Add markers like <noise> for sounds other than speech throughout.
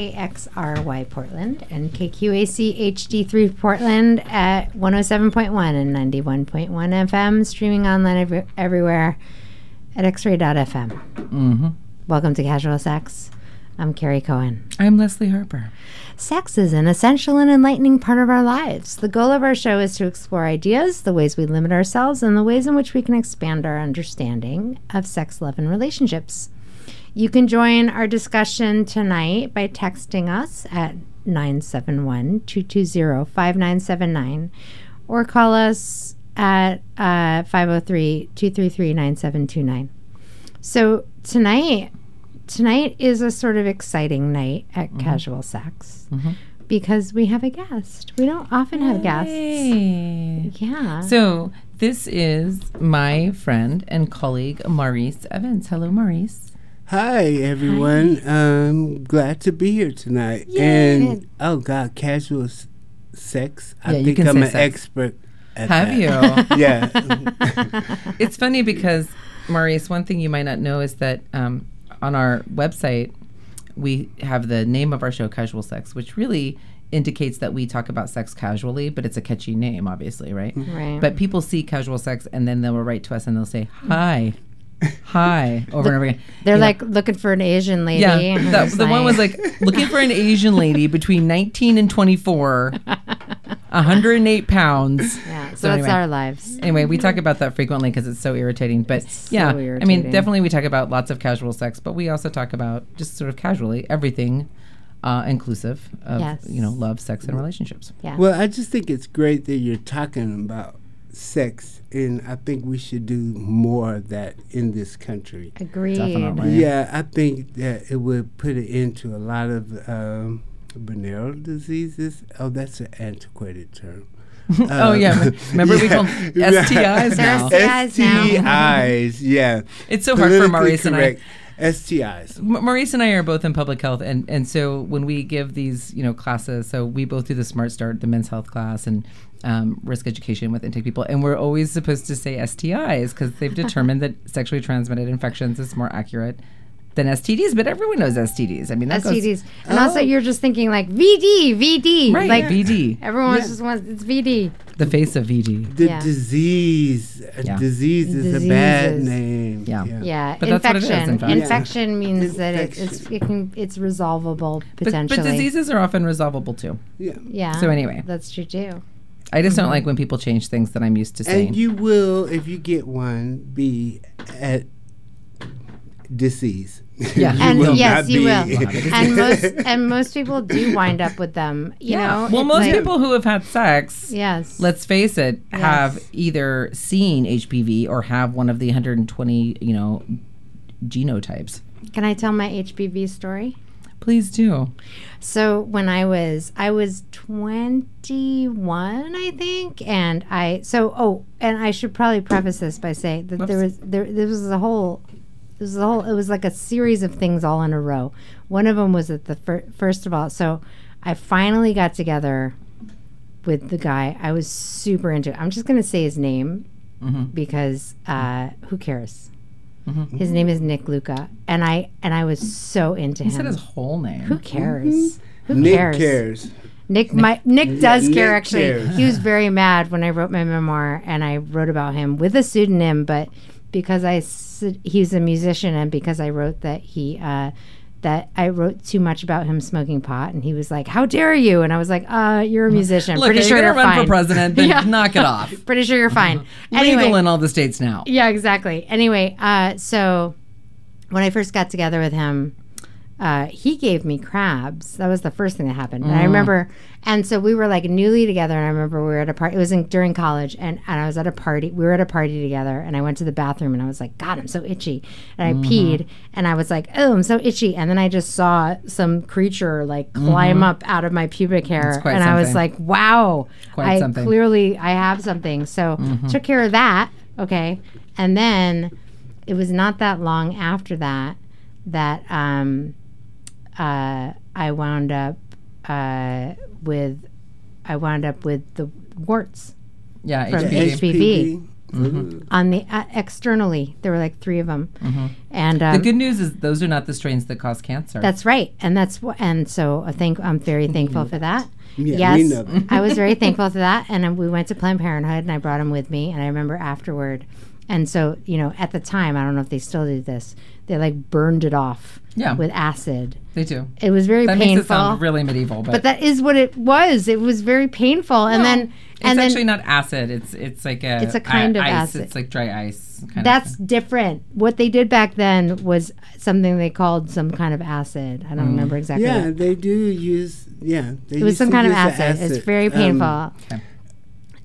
KXRY Portland and KQAC HD3 Portland at 107.1 and 91.1 FM, streaming online every, everywhere at xray.fm. Mm-hmm. Welcome to Casual Sex. I'm Carrie Cohen. I'm Leslie Harper. Sex is an essential and enlightening part of our lives. The goal of our show is to explore ideas, the ways we limit ourselves, and the ways in which we can expand our understanding of sex, love, and relationships. You can join our discussion tonight by texting us at 971 220 5979 or call us at uh, 503 233 9729. So tonight, tonight is a sort of exciting night at Casual Sex because we have a guest. We don't often have guests. Yeah. So this is my friend and colleague Maurice Evans. Hello, Maurice. Hi everyone. Um glad to be here tonight. And oh god, casual s- sex. I Yeah, you think can I'm say an sex. expert at Have that. you? <laughs> <laughs> Yeah. it's funny because Maurice, one thing you might not know is that um, on our website we have the name of our show, Casual Sex, which really indicates that we talk about sex casually, but it's a catchy name, obviously, right? Right. But people see casual sex and then they'll write to us and they'll say hi, hi, over and over again. They're You know, like looking for an Asian lady. Yeah, and that, it's the one was like looking for an Asian lady between 19 and 24, <laughs> 108 pounds. yeah. So, So that's anyway. our lives. Anyway, we talk about that frequently because it's so irritating. But yeah, I mean, definitely we talk about lots of casual sex, but we also talk about just sort of casually everything, uh, inclusive of Yes. you know love, sex, and relationships. Yeah. well, I just think it's great that you're talking about sex and I think we should do more of that in this country. Agreed. Definitely. Yeah, I think that it would put an end to a lot of um, venereal diseases. Oh, that's an antiquated term. <laughs> oh yeah, remember we call Yeah. STIs <laughs> now. STIs now. STIs, yeah. It's so hard for Politically Maurice and I. correct. STIs. M- Maurice and I are both in public health, and, and so when we give these, you know, classes, so we both do the Smart Start, the men's health class, and um, risk education with intake people, and we're always supposed to say STIs because they've <laughs> determined that sexually transmitted infections is more accurate than STDs, but everyone knows STDs. I mean, that goes- STDs. And also, you're just thinking like VD, VD. right? Like VD, everyone Yeah. just wants it's VD. the face of VD. The Yeah. disease. Yeah. disease is a bad name. Yeah. Yeah, But that's what it is, infection. in fact. infection means that it, it's it can it's resolvable But, potentially. but diseases are often resolvable too. Yeah. Yeah. So anyway. that's true too. I just don't mm-hmm. like when people change things that I'm used to saying. And you will, if you get one, be at disease. <laughs> Yeah. And yes, you will. <laughs> and most and most people do wind up with them. You know. Well, most like- people who have had sex, Yes. let's face it, yes. have either seen HPV or have one of the 120, you know, genotypes. Can I tell my HPV story? Please do. So when I was I was 21, I think, and I so oh, and I should probably preface this by saying that there was there there was a whole it was a whole it was like a series of things all in a row. One of them was that the fir- first of all, so I finally got together with the guy I was super into. I'm just gonna say his name because uh, who cares? His name is Nick Luca, and I and I was so into He him. said his whole name. Who cares? Who Nick cares? cares. Nick, my, Nick does Nick care. Actually, cares. he was very mad when I wrote my memoir, and I wrote about him with a pseudonym. But because I s- he's a musician, and because I wrote that he uh, that I wrote too much about him smoking pot, and he was like, "How dare you?" And I was like, "Uh, you're a musician. Look, Pretty you're sure gonna you're run fine. for president, then <laughs> Yeah. knock it off. <laughs> Pretty sure you're fine." <laughs> Legal anyway, in all the states now. yeah, exactly. Anyway, uh, so when I first got together with him, uh, he gave me crabs. That was the first thing that happened. And I remember, and so we were like newly together. And I remember we were at a party. It was in, during college, and, and I was at a party. We were at a party together, and I went to the bathroom, and I was like, God, I'm so itchy. And I peed, and I was like, Oh, I'm so itchy. And then I just saw some creature like climb up out of my pubic hair, and I was like, Wow, Quite I something. clearly I have something. So took care of that. Okay, and then it was not that long after that that um, uh, I wound up uh, with I wound up with the warts Yeah, From HPV. HPV. HPV. on the uh, externally. There were like three of them, and um, The good news is those are not the strains that cause cancer. that's right, and that's what. And so I think I'm very thankful for that. <laughs> Yeah, yes. I was very thankful for that, and then we went to Planned Parenthood, and I brought him with me, and I remember afterward, and so you know at the time I don't know if they still do this. They like burned it off Yeah. with acid. they do. It was very That painful. makes it sound really medieval, but, but that is what it was. It was very painful, and Well, then it's and then actually not acid. It's it's like a It's a kind of ice. acid. It's like dry ice. Kind that's of different. What they did back then was something they called some kind of acid. I don't Mm. remember exactly. Yeah, what- they do use. Yeah, they It was some kind of use the acid. It's very Um, painful. okay.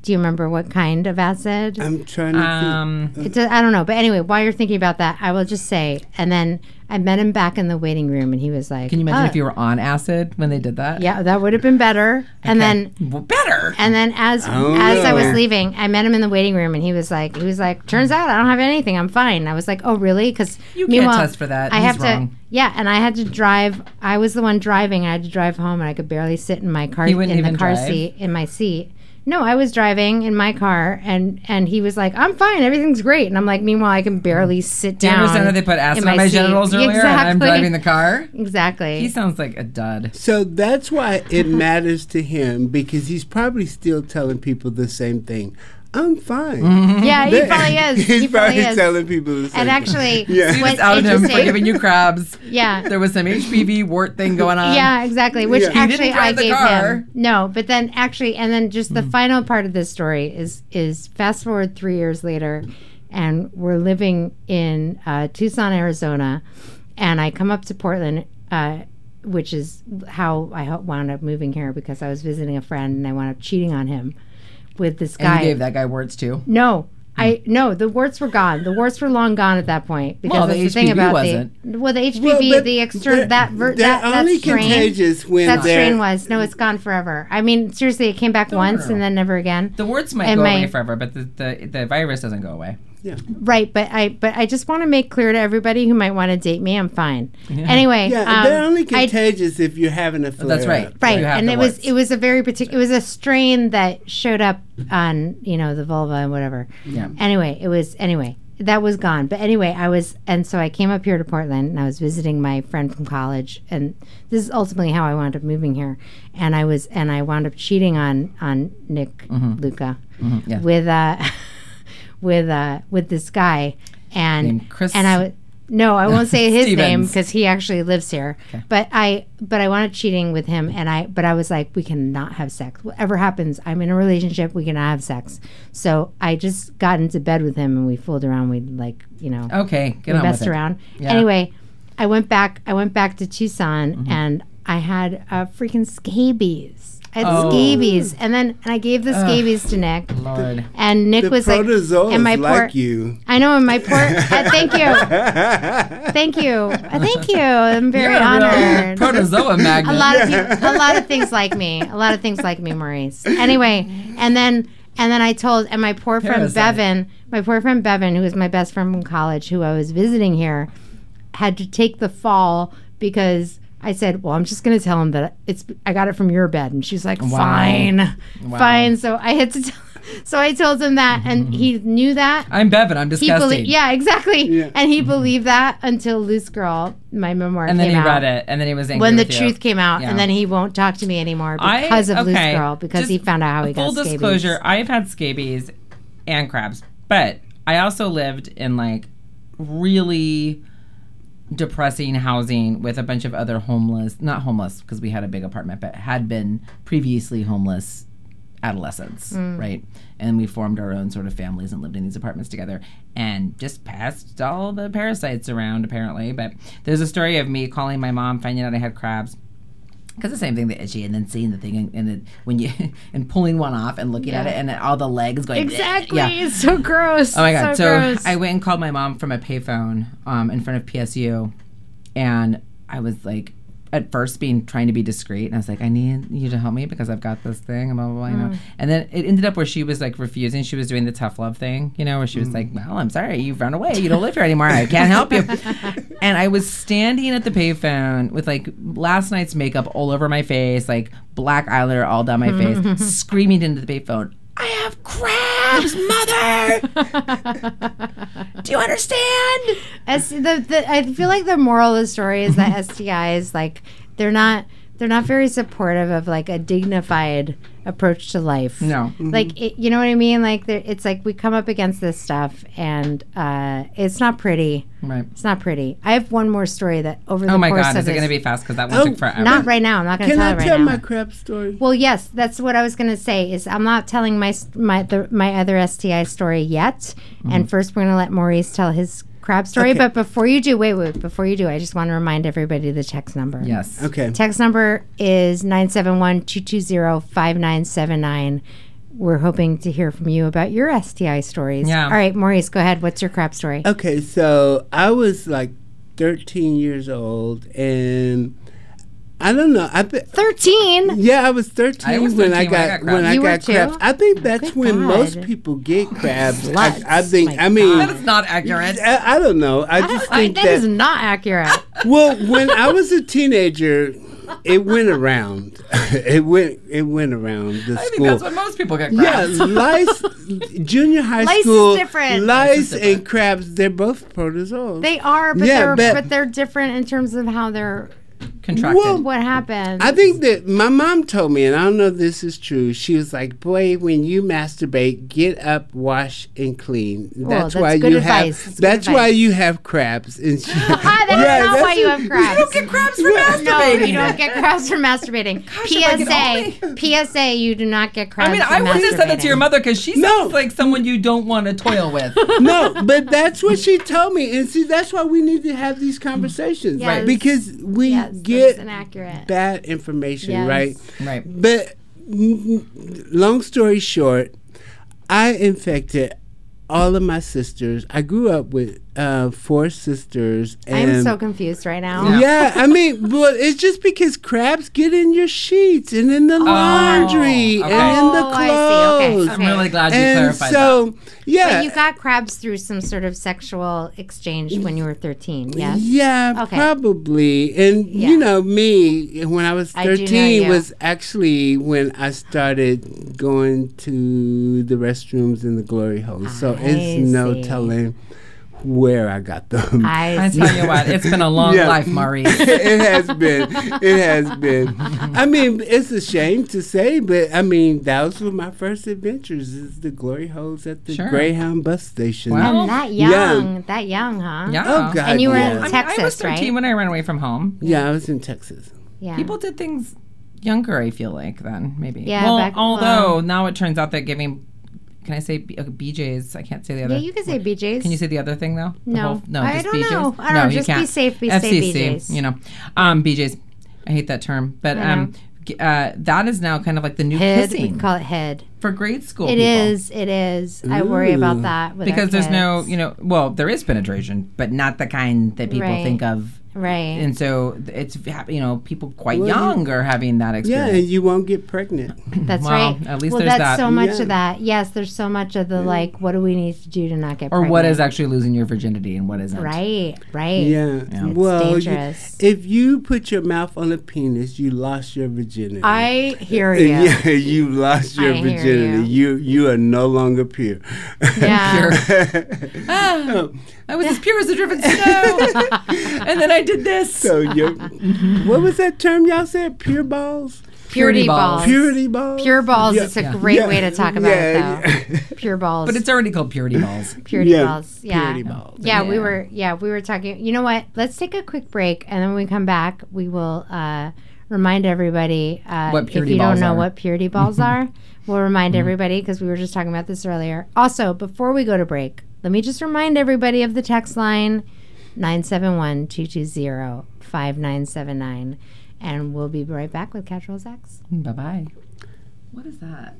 Do you remember what kind of acid? I'm trying to. Um, think. It's a, I don't know, but anyway, while you're thinking about that, I will just say, and then I met him back in the waiting room, and he was like, can you imagine "Oh, if you were on acid when they did that? Yeah, that would have been better. And then Well, better. And then as don't as I was leaving, I met him in the waiting room, and he was like, he was like, turns out I don't have anything. I'm fine. I was like, oh really? Because You can't test for that. I He's have wrong. to. Yeah, and I had to drive. I was the one driving. I had to drive home, and I could barely sit in my car He in wouldn't the car drive? seat in my seat. No, I was driving in my car, and and he was like, "I'm fine, everything's great," and I'm like, "Meanwhile, I can barely sit down." Do you down." understand that they put acid in on my seat. genitals earlier and I'm driving the car? Exactly. He sounds like a dud. So that's why it matters to him because he's probably still telling people the same thing. I'm fine. yeah, he probably is. <laughs> He's he probably probably is. telling people the same and actually, <laughs> Yeah. She what just outed him for giving you crabs. Yeah. There was some HPV wart thing <laughs> going on. Yeah, exactly. Which Yeah. He actually didn't I the gave car. him. No, but then actually, and then just the final part of this story is is fast forward three years later, and we're living in uh, Tucson, Arizona, and I come up to Portland. Uh, which is how I wound up moving here because I was visiting a friend and I wound up cheating on him with this And guy. you gave that guy warts too. No. Hmm. I no, the warts were gone. The warts were long gone at that point because Well, the that's the thing HPV about wasn't. the well, the HPV, Well, the external that ver- they're that, that only strain, contagious when that strain was no, it's gone forever. I mean, seriously, it came back once no. and then never again. The warts might And go my- away forever, but the, the the virus doesn't go away. Right, but I but I just want to make clear to everybody who might want to date me, I'm fine. Anyway, Yeah, um, they're only I- contagious if you're having a flare. That's right. up. right, and the it was it was a very particular. It was a strain that showed up on you know the vulva and whatever. Yeah. Anyway, it was anyway that was gone. But anyway, I was and so I came up here to Portland and I was visiting my friend from college, and this is ultimately how I wound up moving here. And I was and I wound up cheating on on Nick Luca Mm-hmm. yeah. with uh <laughs> with uh with this guy and Named Chris- and I would. No, I won't say his <laughs> name Stevens. because he actually lives here. But I, but I wanted cheating with him, and I, but I was like, we cannot have sex. Whatever happens, I'm in a relationship. We cannot have sex. So I just got into bed with him, and we fooled around. We like, you know, Okay, get we on messed with it. around. Yeah. Anyway, I went back. I went back to Tucson, Mm-hmm. and I had uh, freaking scabies. I had Oh. scabies, and then and I gave the scabies to Nick, Lord. and Nick The was like, protozoas and my like poor, you. I know, and my poor, uh, thank you, <laughs> thank you, Uh, thank you. I'm very You're a honored. protozoa <laughs> magnet. a lot of people, a lot of things like me. A lot of things like me, Maurice. Anyway, and then and then I told and my poor friend Parasite. Bevan, my poor friend Bevan, who was my best friend from college, who I was visiting here, had to take the fall because I said, "Well, I'm just going to tell him that it's I got it from your bed," and she's like, "Fine, fine." So I had to. Tell, <laughs> so I told him that, and mm-hmm. he knew that. I'm Bevan. I'm He disgusting. believed, yeah, exactly, Yeah. and he mm-hmm. believed that until Loose Girl, my memoir, And then came he out read it, and then he was angry when the with you. truth came out, Yeah. and then he won't talk to me anymore I- because of Loose Girl because just he found out how he Full got scabies. Full disclosure: I've had scabies and crabs, but I also lived in like really depressing housing with a bunch of other homeless, not homeless because we had a big apartment, but had been previously homeless adolescents, Mm. right? And we formed our own sort of families and lived in these apartments together and just passed all the parasites around apparently. But there's a story of me calling my mom, finding out I had crabs. Because the same thing, the itchy, and then seeing the thing, and, and it, when you <laughs> and pulling one off and looking at it, and all the legs going Exactly, Yeah. it's so gross. Oh my god! so, So. I went and called my mom from a payphone um, in front of PSU, and I was like, at first being trying to be discreet, and I was like, I need you to help me because I've got this thing, and blah blah blah. You Mm. know, and then it ended up where she was like refusing. She was doing the tough love thing, you know, where she was like, Well, I'm sorry, you've run away, you don't live here anymore, I can't help you. <laughs> and I was standing at the payphone with like last night's makeup all over my face, like black eyeliner all down my face, screaming into the payphone. I have crabs, mother. <laughs> Do you understand? S- the, the, I feel like the moral of the story is that STIs like they're not they're not very supportive of like a dignified approach to life. No. like it, you know what I mean. Like it's like we come up against this stuff and uh, it's not pretty. Right. It's not pretty. I have one more story that over the Oh my course god, of is it going to be fast? Because that one Oh, took forever. Not right now. I'm not going to Can tell I it right tell now. my crab story? Well, yes, that's what I was going to say. Is I'm not telling my my the, my other STI story yet. And first, we're going to let Maurice tell his crab story. Okay. But before you do, wait, wait, before you do, I just want to remind everybody the text number. Yes. Okay. Text number is 971-220-5979. We're hoping to hear from you about your STI stories. Yeah. All right, Maurice, go ahead. What's your crab story? Okay, so I was like 13 years old, and I don't know. I be, 13. yeah, I was 13 I was when 13 I when I got got crabs. when I got crabs. I think that's Good when most people get oh, crabs. Sluts, I, I think. my I mean, That is not accurate. I, I don't know. I just I, think that is not accurate. <laughs> Well, when I was a teenager, it went around. <laughs> it went. It went around the I think school. that's when most people get crabs. Yeah, lice, <laughs> junior high Lice is school, different. lice Lice is different. and crabs, they're both protozoals. They are, but Yeah, they're but- but they're different in terms of how they're Contracted. Well, what happened. I think that my mom told me, and I don't know if this is true. She was like, "Boy, when you masturbate, get up, wash, and clean. That's, that's why good you advice. have. It's good That's why you have crabs." And <laughs> she, Ah, that is Yeah, not that's why you have crabs. You don't get crabs for <laughs> No, masturbating. you don't get crabs for masturbating. <laughs> if I could PSA, PSA, you do not get crabs. I mean, for I wouldn't have said that to your mother because she No. sounds like someone you don't want to toil with. no, but that's what she told me, and see, that's why we need to have these conversations, Yes. right? Because we Yes, that's get inaccurate. bad information, Yes. right? right. But long story short, I infected all of my sisters. I grew up with uh, four sisters. And I'm so confused right now. Yeah. Yeah, I mean, well, it's just because crabs get in your sheets and in the laundry okay. and in the clothes. Oh, I see. Okay. clothes. I'm really glad you And clarified that. so, yeah, But you got crabs through some sort of sexual exchange when you were 13, yes? Yeah, Okay. probably. And Yeah. you know, me when I was I do know 13 you. was actually when I started going to the restrooms in the glory hole. So I it's no telling where I got them. I I tell you what, it's been a long Yeah. life, Maurice. <laughs> it has been. It has been. I <laughs> mean, it's a shame to say, but I mean, those were my first adventures. Is the glory holes at the Sure. Greyhound bus station. Wow. And that Yeah. young, that young, huh? Yeah. Oh God! And you were yeah. in I, mean, I was Texas, 13 right? when I ran away from home. yeah, I was in Texas. Yeah. People did things younger, I feel like, then, maybe. Yeah, Well, back- although now it turns out that giving, can I say B- uh, BJ's? I can't say the other. yeah, you can say BJ's. Can you say the other thing though? The No. whole- no, I just don't BJ's. know. I don't no, know. Just be safe, be- FCC, BJ's. You know, um, BJ's. I hate that term, but um, uh, that is now kind of like the new Head. We kissing can call it head. for grade school. It people. is. It is. I worry about that because there's no, you know, well, there is penetration, but not the kind that people Right. think of. Right. And so it's you know people quite Well, you- young are having that Yeah, experience. and you won't get pregnant. That's Well, right. at least well, there's that's that. so much Yeah. of that. Yes, there's so much of the like. What do we need to do to not get pregnant? or pregnant? what is actually losing your virginity and what isn't. right? Right. Yeah. Yeah. It's Well, you- dangerous. if you put your mouth on a penis, you lost your virginity. I hear you. <laughs> Yeah, you lost your I hear virginity. You. you are no longer pure. Yeah. <laughs> <laughs> Ah, I was as pure as the driven snow, <laughs> and then I did this. so you what was that term y'all said? Pure balls? Purity Purity balls. balls. Purity balls? Pure balls Yeah. is a Yeah. great Yeah. way to talk about Yeah, it, though. yeah. <laughs> Pure balls. but it's already called purity balls. <laughs> purity Yeah, balls. Yeah. purity balls. Yeah, we were. Yeah, we were talking. You know what? Let's take a quick break, and then when we come back, we will uh, remind everybody. Uh, What if purity you don't know are. what purity balls are, we'll remind everybody because we were just talking about this earlier. Also, before we go to break, let me just remind everybody of the text line 971 220 5979. And we'll be right back with Casual Sex. Bye bye. What is that?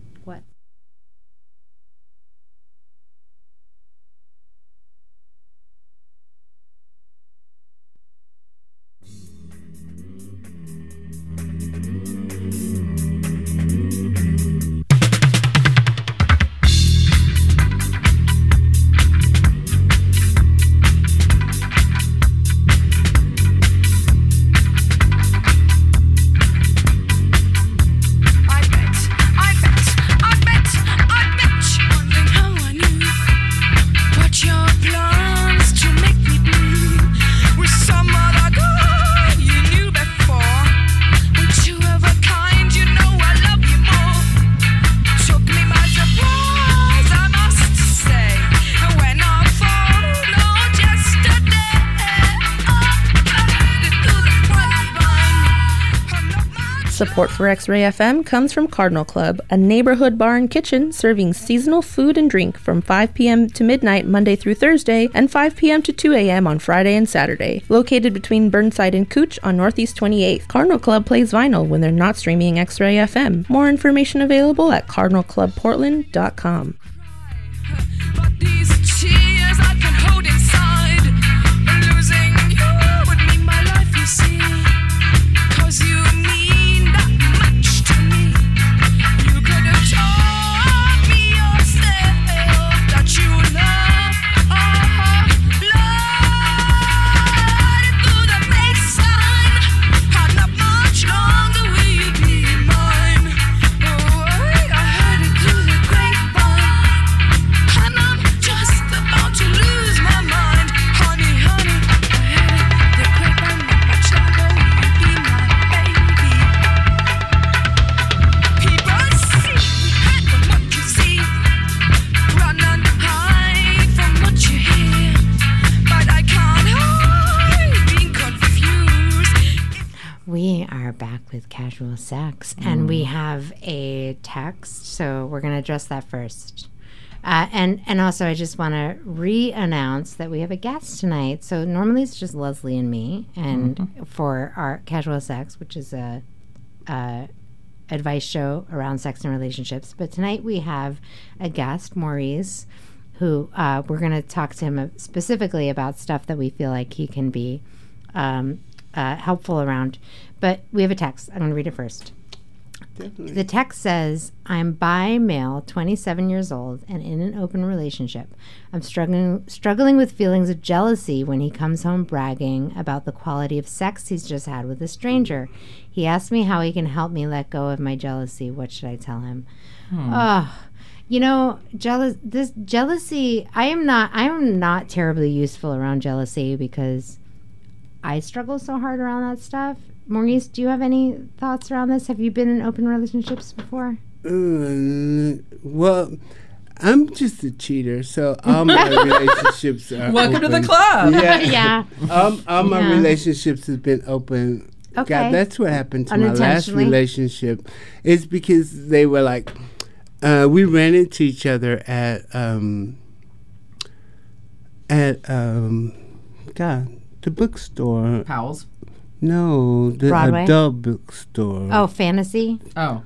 Support for X Ray FM comes from Cardinal Club, a neighborhood bar and kitchen serving seasonal food and drink from 5 p.m. to midnight Monday through Thursday and 5 p.m. to 2 a.m. on Friday and Saturday. Located between Burnside and Couch on Northeast 28th, Cardinal Club plays vinyl when they're not streaming X Ray FM. More information available at cardinalclubportland.com. address that first. Uh, and and also, I just want to re-announce that we have a guest tonight. So normally it's just Leslie and me, and for our casual sex, which is a, a advice show around sex and relationships. But tonight we have a guest, Maurice, who uh, we're going to talk to him specifically about stuff that we feel like he can be um, uh, helpful around. But we have a text. I'm going to read it first. Definitely. The text says, I'm bi male, 27 years old, and in an open relationship. I'm struggling struggling with feelings of jealousy when he comes home bragging about the quality of sex he's just had with a stranger. He asked me how he can help me let go of my jealousy. What should I tell him? Oh, you know, jealous this jealousy, I am not I am not terribly useful around jealousy because I struggle so hard around that stuff. Maurice, do you have any thoughts around this? Have you been in open relationships before? Uh, well, I'm just a cheater, so all my <laughs> relationships are Welcome to the club. Yeah, <laughs> yeah. all, all my Yeah. relationships have been open. Okay. God, that's what happened to my last Unintentionally? relationship. It's because they were like, uh, we ran into each other at um, at um, God, the bookstore. Pals. No, the Broadway? adult bookstore. Oh, fantasy. Oh,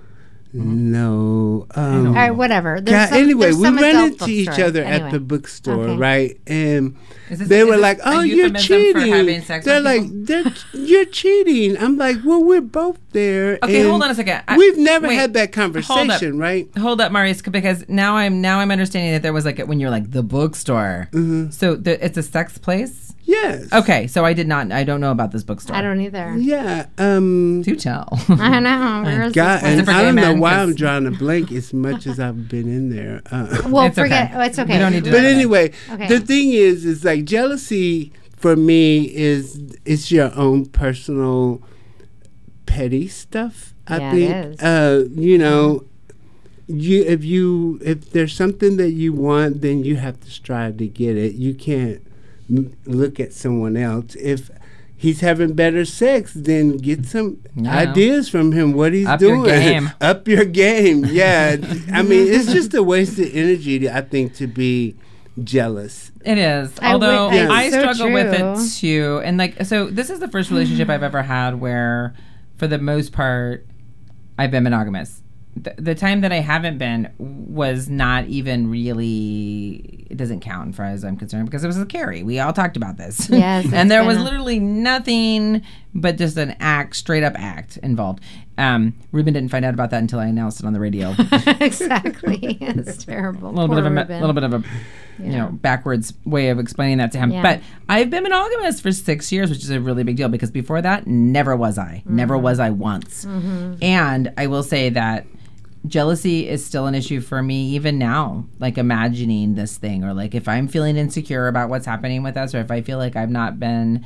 no. Um, All right, whatever. There's God, some, anyway, we some ran adult into each bookstore. other at the bookstore, Okay. right? And Is this- they is were like, "Oh, you're euphemism for cheating." sex They're with like, "They're you're cheating." I'm like, "Well, we're both there." Okay, hold on a second. I- We've never wait, had that hold conversation, right? hold up, Maurice, because now I'm now I'm understanding that there was like a, when you're like the bookstore. Mm-hmm. So the, it's a sex place. Yes. Okay, so I did not. I don't know about this bookstore. I don't either. Yeah. Um. Do tell. <laughs> I know. Where is God, this and I don't know why why 'cause- I'm drawing a blank as much as I've been in there. Uh, <laughs> Well, It's forget. okay. Oh, it's okay. We don't need to- but anyway, Okay. the thing is, is like jealousy for me is it's your own personal petty stuff. I Yeah, it think. is. Uh, you know, you if you if there's something that you want, then you have to strive to get it. You can't m- look at someone else if. He's having better sex, then get some Yeah. ideas from him. What he's Up your doing, game. <laughs> up your game. Yeah, I mean, it's just a wasted energy. I think to be jealous. It is. I Although would- I so struggle with it too. And like so this is the first relationship I've mm-hmm. ever had where for the most part I've been monogamous. The, the time that I haven't been was not even really it doesn't count for as I'm concerned because it was with Carrie. We all talked about this. Yes, <laughs> and there was a- literally nothing but just an act, straight up act involved. Um, Ruben didn't find out about that until I announced it on the radio. <laughs> exactly. <laughs> It's terrible. a little Poor bit of a Ruben. little bit of a you know backwards way of explaining that to him. Yeah. But I've been monogamous for six years, which is a really big deal because before that, never was I. Never Mm-hmm. was I once. And I will say that jealousy is still an issue for me even now. Like imagining this thing, or like if I'm feeling insecure about what's happening with us, or if I feel like I've not been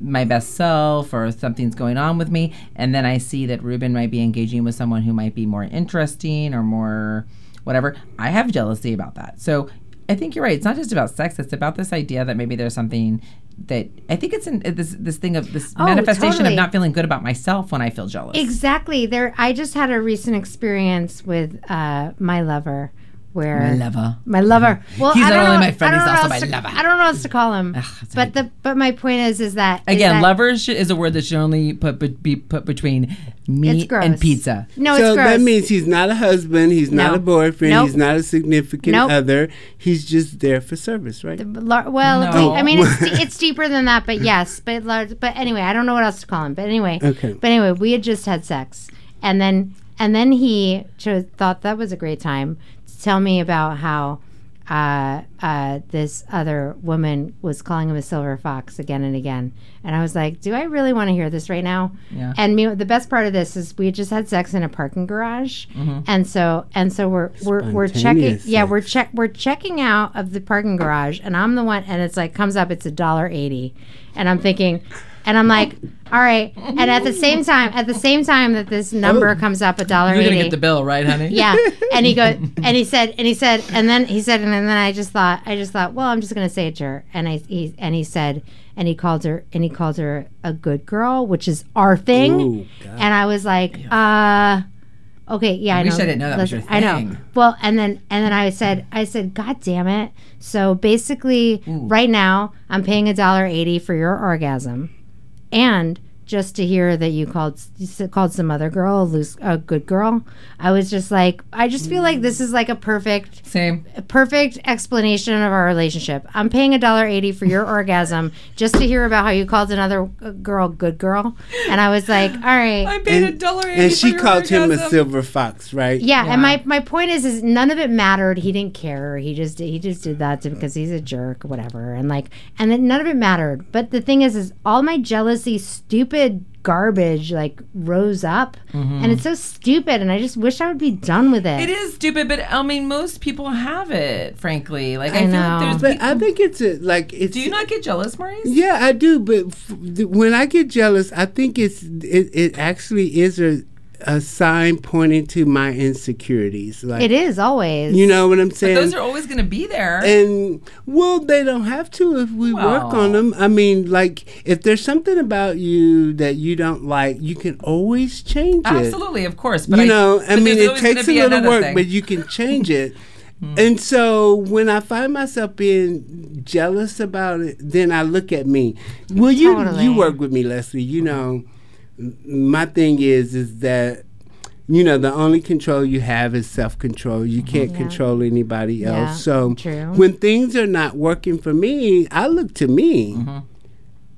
my best self or something's going on with me and then i see that ruben might be engaging with someone who might be more interesting or more whatever i have jealousy about that so i think you're right it's not just about sex it's about this idea that maybe there's something that i think it's in this this thing of this Oh, manifestation totally. of not feeling good about myself when i feel jealous Exactly. There. I just had a recent experience with uh, my lover, where my lover My lover. Mm-hmm. Well, He's I not only know, my friend, he's also my to- lover. I don't know what else to call him. it's but the but my point is is that again that- lovers should, is a word that should only put, but be put between meat and pizza No, so it's gross. that means he's not a husband, he's not a boyfriend, Nope. he's not a significant Nope. other. He's just there for service, right? Lar- well, No. I mean, it's, <laughs> it's deeper than that, but yes, but large. But anyway, I don't know what else to call him. But anyway, Okay. But anyway, we had just had sex, and then and then he chose, thought that was a great time to tell me about how uh, uh, this other woman was calling him a silver fox again and again, and I was like, "Do I really want to hear this right now?" Yeah. And me, the best part of this is we just had sex in a parking garage, Mm-hmm. and so and so we're we're we're checking. Spontaneous Yeah, we're check we're checking out of the parking garage, and I'm the one, and it's like comes up, it's a dollar eighty, and I'm thinking, and I'm like, all right, and at the same time, at the same time that this number comes up, a dollar you're gonna get the bill right honey? <laughs> Yeah, and he goes, <laughs> and he said, and he said, and then he said, and then I just thought, I just thought, well, I'm just gonna say it to her, and I, he, and he said, and he called her, and he called her a good girl, which is our thing, Ooh, and I was like, uh, okay, yeah, I, I wish know. I didn't know that was Listen, your I know. Well, and then and then I said, I said, God damn it! So basically, right now, I'm paying a dollar eighty for your orgasm, and just to hear that you called you called some other girl a, loose, a good girl, I was just like, I just feel like this is like a perfect same a perfect explanation of our relationship. I'm paying a dollar eighty for your orgasm <laughs> just to hear about how you called another girl good girl, and I was like, all right. i paid a And, dollar eighty and for she your called him a silver fox, right? Yeah, Yeah. and my, my point is is none of it mattered. He didn't care. He just he just did that to, because he's a jerk whatever. And like and then none of it mattered. But the thing is is all my jealousy, stupid garbage like rose up and mm-hmm. it's so stupid and I just wish I would be done with it. It is stupid, but I mean, most people have it. Frankly, like I, I feel know. like there's. But people- I think it's a, like it's. do you not get jealous, Maurice? Yeah, I do. But f- th- when I get jealous, I think it's it, it actually is a a sign pointing to my insecurities. Like It is always. you know what I'm But saying. those are always going to be there. and well, they don't have to if we work on them. I mean, like if there's something about you that you don't like, you can always change it. Absolutely, of course. But you I- know, I mean, it takes a little work, thing. but you can change <laughs> it. And so when I find myself being jealous about it, then I look at me. Well, you Totally. you work with me, Leslie. You know, m- my thing is is that you know the only control you have is self control. You can't Yeah. control anybody Yeah, else. So true. when things are not working for me, I look to me.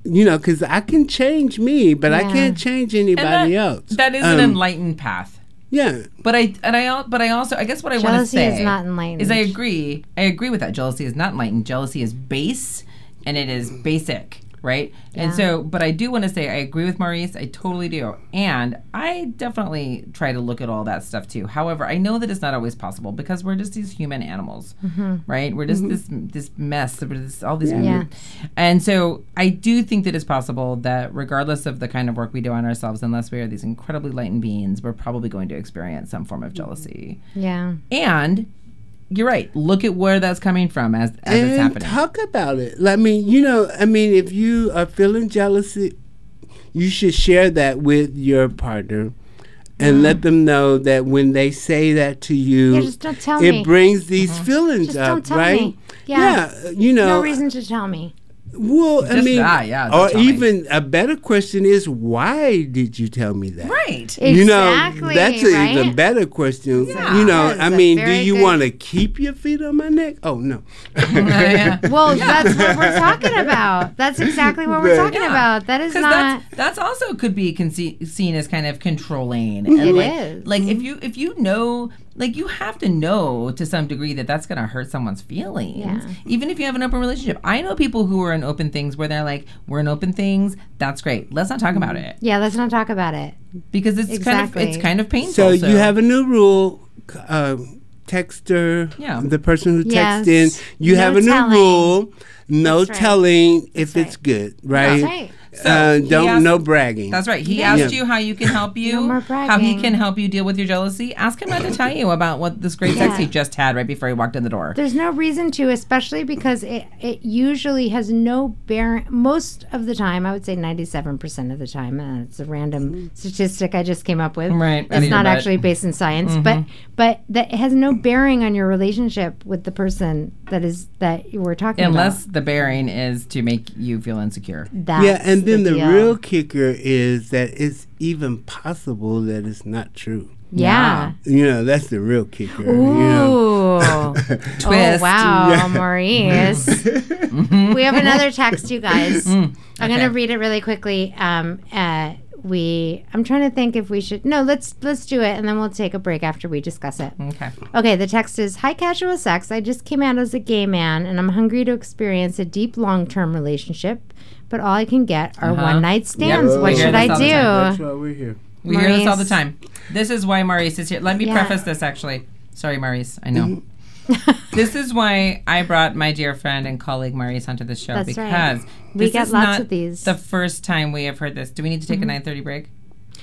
You know, because I can change me, but I can't change And anybody that, else. That is an Um, enlightened path. Yeah. But I and I al- but I also I guess what I want to say is not enlightened. is I agree I agree with that. Jealousy is not enlightened. Jealousy is base and it is basic, right? And so, but I do want to say I agree with Maurice. I totally do, and I definitely try to look at all that stuff too. However, I know that it's not always possible because we're just these human animals, mm-hmm. right? We're just mm-hmm. this this mess. This, all these, Yeah. and so I do think that it's possible that regardless of the kind of work we do on ourselves, unless we are these incredibly enlightened beings, we're probably going to experience some form of mm-hmm. jealousy. Yeah. And you're right. Look at where that's coming from as, as and it's happening. talk about it. I mean, you know, I mean, if you are feeling jealousy, you should share that with your partner. And let them know that when they say that to you, Yeah, just don't tell it me. brings these mm-hmm. feelings Just up, don't tell right? me. Yeah. Yeah, you know. No reason to tell me. Well, I mean, that, yeah, or tell me. even a better question is, why did you tell me that? right. You know, Exactly, that's an right? even better question. Yeah. You know, That is I a mean, do you good- want to keep your feet on my neck? Oh no. <laughs> Yeah. Well, that's what we're talking about. That's exactly what we're talking Yeah. about. That is 'Cause not. that's, that's also could be conce- seen as kind of controlling. And It like, is. Like if mm-hmm. you if you know, like you have to know to some degree that that's going to hurt someone's feelings. Yeah. Even if you have an open relationship, I know people who are in open things where they're like, "We're in open things. That's great. Let's not talk about it Yeah, let's not talk about it. because it's kind of it's kind of painful." So, you have a new rule. c- Uh, texter, Yeah. the person who Yes. texts in, you No have a new telling. rule. No right. telling if That's it's good, right? That's right. uh, don't asked- no bragging. That's right. He Yeah. asked Yeah. you how you can help you, No more how he can help you deal with your jealousy. Ask him not to tell you about what this great sex Yeah. he just had right before he walked in the door. There's no reason to, especially because it, it usually has no bearing. Most of the time, I would say 97% of the time, uh, it's a random statistic I just came up with. Right, It's not actually based in science, but but that it has no bearing on your relationship with the person that is that you were talking Unless about. Unless the bearing is to make you feel insecure. That's yeah, and then the, deal. real kicker is that it's even possible that it's not true. yeah. You know, that's the real kicker. You know. Ooh. <laughs> Twist. Oh, wow, Maurice. <laughs> we have another text, you guys. <laughs> I'm going to read it really quickly. Um, uh, we, I'm trying to think if we should. No, let's let's do it, and then we'll take a break after we discuss it. Okay. Okay, the text is Hi, casual sex. I just came out as a gay man, and I'm hungry to experience a deep, long term relationship. But all I can get are Uh-huh. one night stands. Yep, What should I all the time. That's do? why we're here. We hear this all the time. This is why Maurice is here. Let me Yeah. preface this actually. Sorry, Maurice. I know. <laughs> <laughs> this is why I brought my dear friend and colleague Maurice onto the show That's because right. We this get is lots not of these. The first time we have heard this. Do we need to take a mm-hmm. 9:30 break?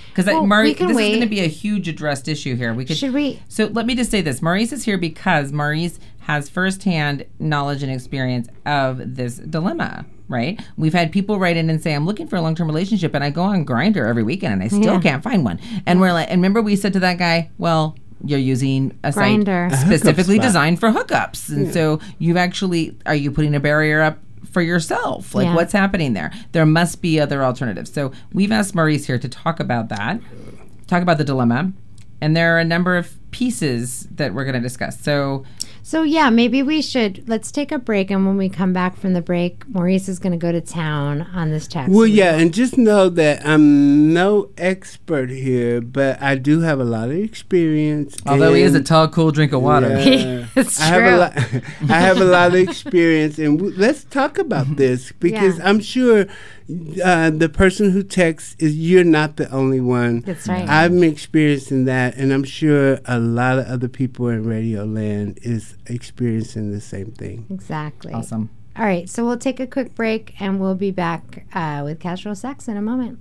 Because Well, Maurice, this is going to be a huge addressed issue here. We could Should we? So let me just say this: Maurice is here because Maurice has firsthand knowledge and experience of this dilemma. Right? We've had people write in and say, "I'm looking for a long-term relationship, and I go on Grindr every weekend, and I still Yeah. can't find one." And we're like, and remember we said to that guy, "Well." You're using a Grindr. site specifically spot. designed for hookups, and so you've actually are you putting a barrier up for yourself? Like, Yeah. what's happening there? There must be other alternatives. So we've asked Maurice here to talk about that, talk about the dilemma, and there are a number of pieces that we're going to discuss. So So yeah, maybe we should let's take a break, and when we come back from the break, Maurice is going to go to town on this text. Well, yeah, and just know that I'm no expert here, but I do have a lot of experience. Although he is a tall, cool drink of water. Yeah. <laughs> It's I have true. a lot. <laughs> I have a lot of experience, and w- let's talk about this <laughs> because Yeah. I'm sure uh, the person who texts is you're not the only one. That's right. I'm experiencing that, and I'm sure a lot of other people in Radio Land is experiencing the same thing. exactly. Awesome. All right, so we'll take a quick break, and we'll be back uh, with casual sex in a moment.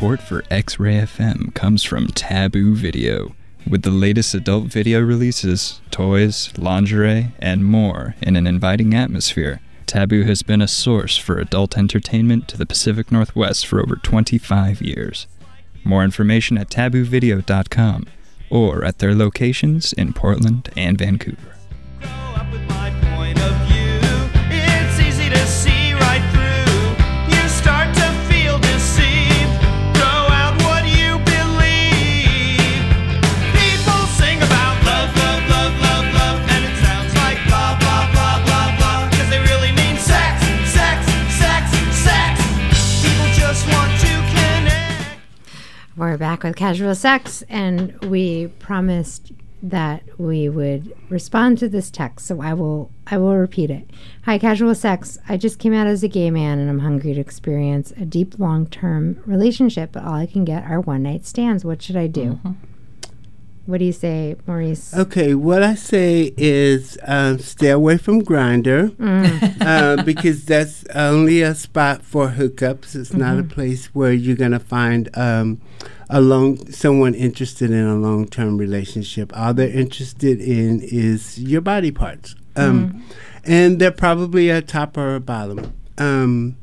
Support for X Ray FM comes from Taboo Video. With the latest adult video releases, toys, lingerie, and more in an inviting atmosphere, Taboo has been a source for adult entertainment to the Pacific Northwest for over 25 years. More information at taboovideo.com or at their locations in Portland and Vancouver. Back with casual sex, and we promised that we would respond to this text. So I will I will repeat it. Hi, casual sex. I just came out as a gay man, and I'm hungry to experience a deep, long term relationship. But all I can get are one night stands. What should I do? What do you say, Maurice? Okay, what I say is um, stay away from Grindr <laughs> uh, because that's only a spot for hookups. It's not a place where you're gonna find um, a long someone interested in a long term relationship. All they're interested in is your body parts, um, and they're probably a top or a bottom, um,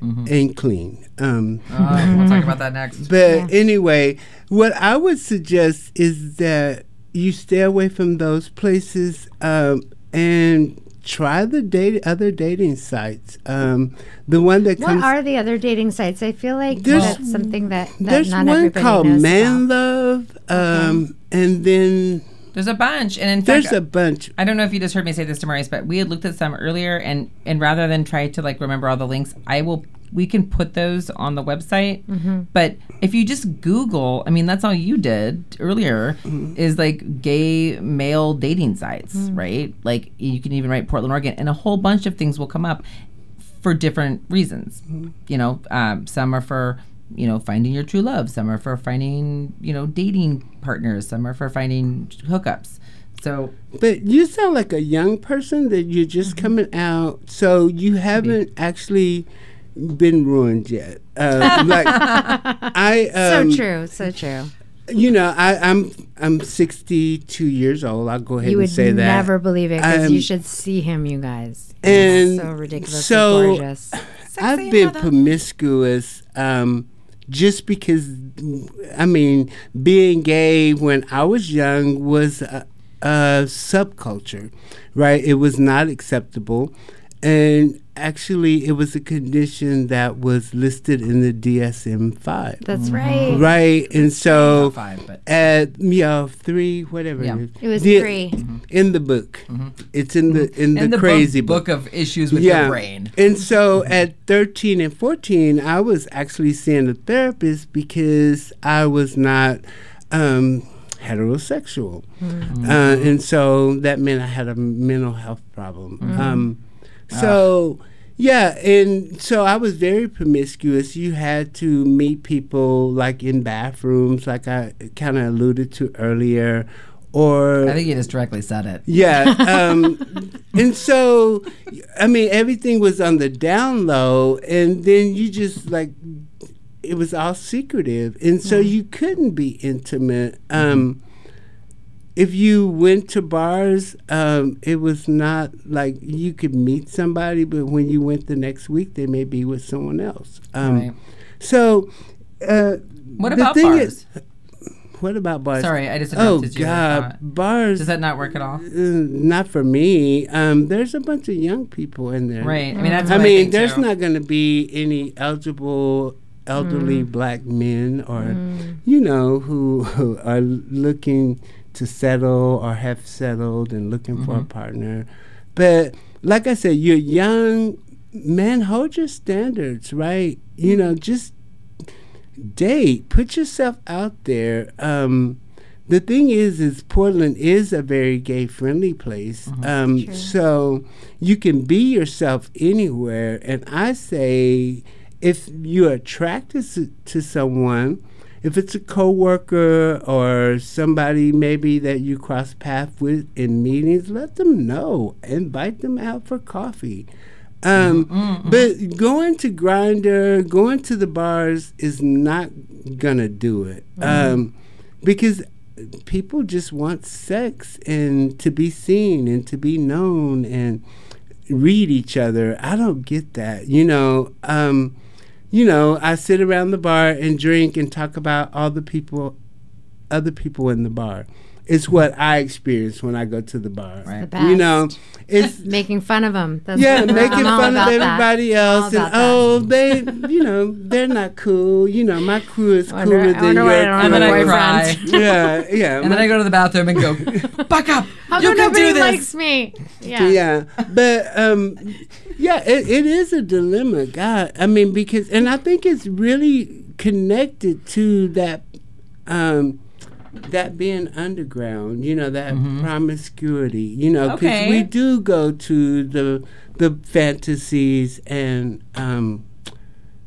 and clean. Um, Uh, we'll talk about that next. but anyway, what I would suggest is that you stay away from those places um, and try the date other dating sites. Um, the one that What comes are the other dating sites? I feel like that's something that, that there's not one everybody called knows Man about. Love, um, and then There's a bunch, and in there's fact, a bunch. I don't know if you just heard me say this to Maurice, but we had looked at some earlier, and and rather than try to like remember all the links, I will we can put those on the website. But if you just Google, I mean, that's all you did earlier, is like gay male dating sites, right? Like you can even write Portland, Oregon, and a whole bunch of things will come up for different reasons. You know, um, some are for you know finding your true love. Some are for finding you know dating partners. Some are for finding hookups. So But you sound like a young person that you're just Mm-hmm. coming out, so you haven't actually been ruined yet. Uh, <laughs> like I, So um, true, so true. you know, I, I'm I'm 62 years old. I'll go ahead You and would say that. never believe it because Um, you should see him, you guys. and so ridiculously so- gorgeous. I've been promiscuous um, just because, I mean, being gay when I was young was a, a subculture, right? It was not acceptable. And actually, it was a condition that was listed in the DSM 5. That's right. Right, and so Not five, but- at yeah three whatever Yeah. it is. It was The- three. in the book. It's in the in the, in the crazy book, book. book of issues with your brain. And so at 13 and 14, I was actually seeing a therapist because I was not um, heterosexual. Uh, and so that meant I had a mental health problem. Um, so, yeah, and so I was very promiscuous. You had to meet people like in bathrooms, like I kind of alluded to earlier. Or I think you just directly said it. yeah. <laughs> Um, and so, I mean, everything was on the down low, and then you just like, it was all secretive. And so you couldn't be intimate. Um, if you went to bars, um, it was not like you could meet somebody, but when you went the next week, they may be with someone else. Um, Right. So, uh, What the about thing bars? is- what about bars? Sorry, I just Oh interrupted you. God, bars. Does that not work at all? Uh, not for me. Um, there's a bunch of young people in there. Right. I mean, that's. I what mean, think, there's too. not going to be any eligible elderly black men or, you know, who, who are looking to settle or have settled and looking for a partner. But like I said, you're young. Man, hold your standards, right? You know, just date. Put yourself out there. Um, the thing is, is Portland is a very gay friendly place. Um, so you can be yourself anywhere. And I say, if you're attracted to, to someone, if it's a coworker or somebody maybe that you cross paths with in meetings, let them know. Invite them out for coffee. Um, Mm-hmm, but going to Grindr, going to the bars is not gonna do it. Mm-hmm. Um, because people just want sex and to be seen and to be known and read each other. I don't get that. You know, um, you know, I sit around the bar and drink and talk about all the people, other people in the bar. It's what I experience when I go to the bar. Right. The You know, it's <laughs> Making fun of them. That's yeah, making fun of about that. everybody else, and that. oh, they, you know, they're not cool. You know, my crew is I wonder- cooler than wonder your I don't crew. And then I cry. <laughs> yeah, yeah, And then I go to the bathroom and go, <laughs> back up. How you can nobody do this. likes me? Yeah. yeah, but um, yeah, it, it is a dilemma. God, I mean, because, and I think it's really connected to that, um, that being underground. You know, that promiscuity. You know, because Okay. we do go to the the fantasies and um.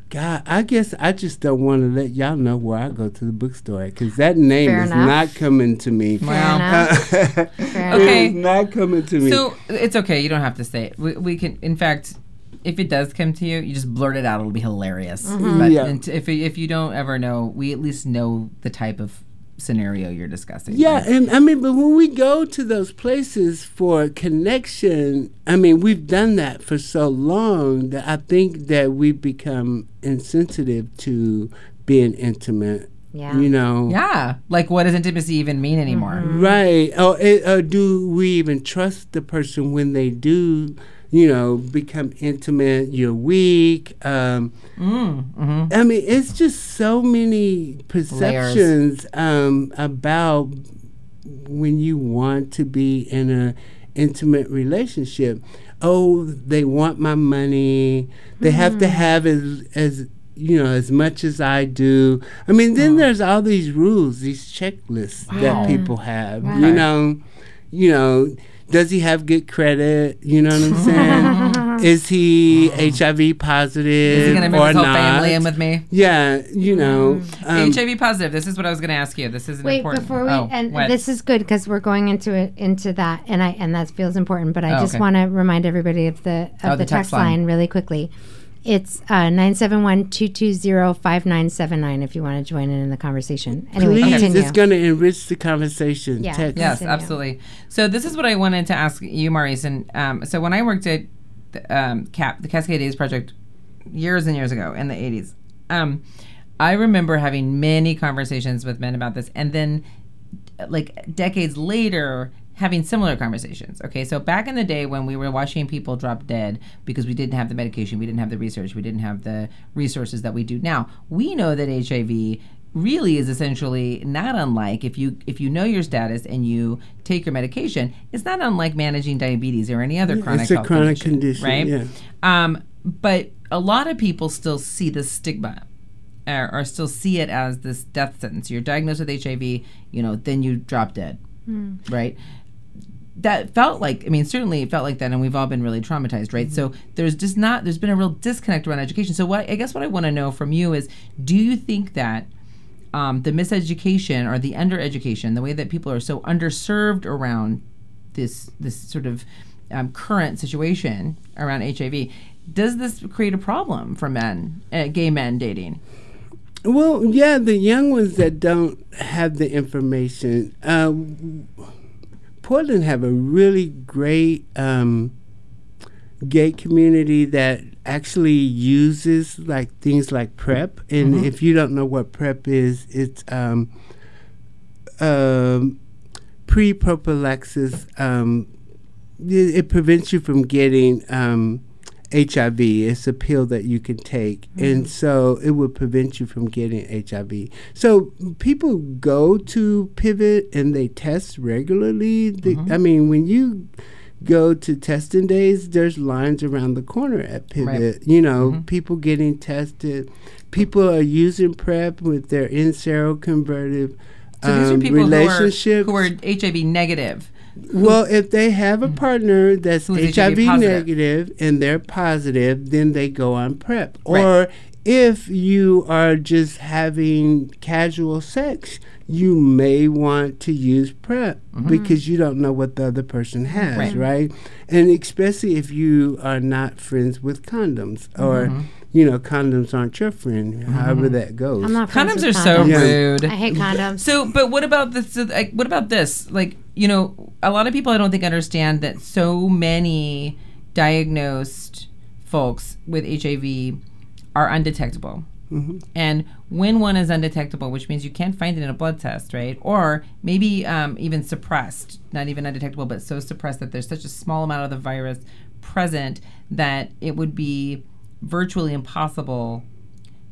God, I guess I just don't want to let y'all know where I go to the bookstore because that name Fair is enough. not coming to me. Fair Wow. Fair <laughs> Okay. It is not coming to me. So it's okay. You don't have to say it. We, we can, in fact, if it does come to you, you just blurt it out. It'll be hilarious. Mm-hmm. But Yeah. and if if you don't ever know, we at least know the type of scenario you're discussing. Yeah, and I mean, but when we go to those places for connection, I mean, we've done that for so long that I think that we've become insensitive to being intimate. Yeah. You know. Yeah. Like, what does intimacy even mean anymore? Mm-hmm. Right. Or, it, or do we even trust the person when they do, you know, become intimate? You're weak. Um, Mm, hmm I mean, it's just so many perceptions um, about when you want to be in a intimate relationship. Oh, they want my money. They have to have as as you know as much as I do. I mean, then there's all these rules, these checklists that people have. You know, you know. Does he have good credit? You know what I'm saying? <laughs> Is he HIV positive Is he going to bring or his whole not? family in with me? Yeah, you know. Um, HIV positive. This is what I was going to ask you. This is Wait, important. before we oh, and what? this is good because we're going into it into that, and I and that feels important. But I Oh, just okay. want to remind everybody of the of Oh, the, the text text line. line really quickly. It's uh, 971-220-5979 if you want to join in in the conversation. Anyway, please, continue. it's going to enrich the conversation. Yeah. Text. Yes, Continue. absolutely. So this is what I wanted to ask you, Maurice. And um, so when I worked at the, um, CAP, the Cascade AIDS Project, years and years ago in the '80s, um, I remember having many conversations with men about this, and then like decades later having similar conversations. Okay, so back in the day when we were watching people drop dead because we didn't have the medication, we didn't have the research, we didn't have the resources that we do now, we know that HIV really is essentially not unlike if you if you know your status and you take your medication, it's not unlike managing diabetes or any other chronic it's a health chronic condition, right? yeah. Um, but a lot of people still see the stigma or, or still see it as this death sentence. You're diagnosed with HIV, you know, then you drop dead, right? That felt like, I mean, certainly it felt like that, and we've all been really traumatized, right? So there's just not, there's been a real disconnect around education. So what I guess what I want to know from you is, do you think that um, the miseducation or the undereducation, the way that people are so underserved around this this sort of um, current situation around HIV, does this create a problem for men, uh, gay men dating? Well, yeah, the young ones that don't have the information. Uh, Portland have a really great um, gay community that actually uses like things like PrEP. And if you don't know what PrEP is, it's um, um, pre-prophylaxis. Um, it, it prevents you from getting um, HIV. It's a pill that you can take, and mm-hmm. so it would prevent you from getting HIV. So people go to Pivot and they test regularly. The, mm-hmm. I mean, when you go to testing days, there's lines around the corner at Pivot. You know, mm-hmm. people getting tested. People are using PrEP with their in seroconvertive So these are um, people who are, who are HIV negative. Well, if they have a partner that's HIV, negative and they're positive, then they go on PrEP. Right. Or if you are just having casual sex, you may want to use PrEP because you don't know what the other person has, Right. right? And especially if you are not friends with condoms or, you know, condoms aren't your friend, however that goes. I'm not Condoms with are so condoms. Yeah. rude. I hate condoms. So, but what about this? Like, what about this? Like, you know, a lot of people I don't think understand that so many diagnosed folks with HIV are undetectable. And when one is undetectable, which means you can't find it in a blood test, right? Or maybe um, even suppressed, not even undetectable, but so suppressed that there's such a small amount of the virus present that it would be virtually impossible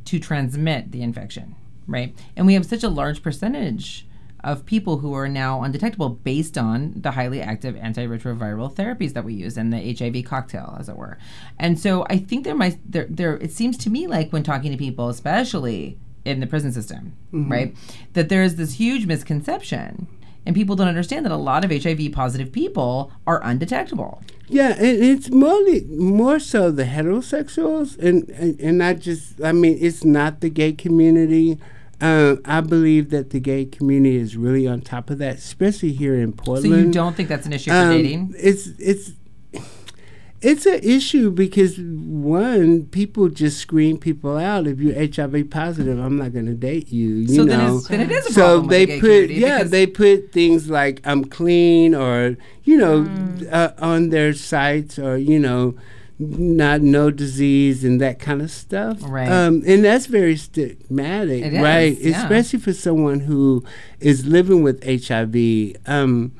to transmit the infection, right? And we have such a large percentage of people who are now undetectable based on the highly active antiretroviral therapies that we use and the HIV cocktail, as it were. And so I think there might there there it seems to me like when talking to people, especially in the prison system, mm-hmm. right, that there is this huge misconception. And people don't understand that a lot of HIV positive people are undetectable. Yeah, and it's more more so the heterosexuals, and, and and not just. I mean, it's not the gay community. Um, I believe that the gay community is really on top of that, especially here in Portland. So you don't think that's an issue for Um, dating? It's it's it's an issue because one, people just screen people out. If you're HIV positive, I'm not going to date you. You So then know. it's- then it is a so problem they the put yeah they put things like I'm clean or you know Mm. uh, on their sites or you know not no disease and that kind of stuff. Right. Um, and that's very stigmatic, It is, right? yeah. Especially for someone who is living with HIV. Um,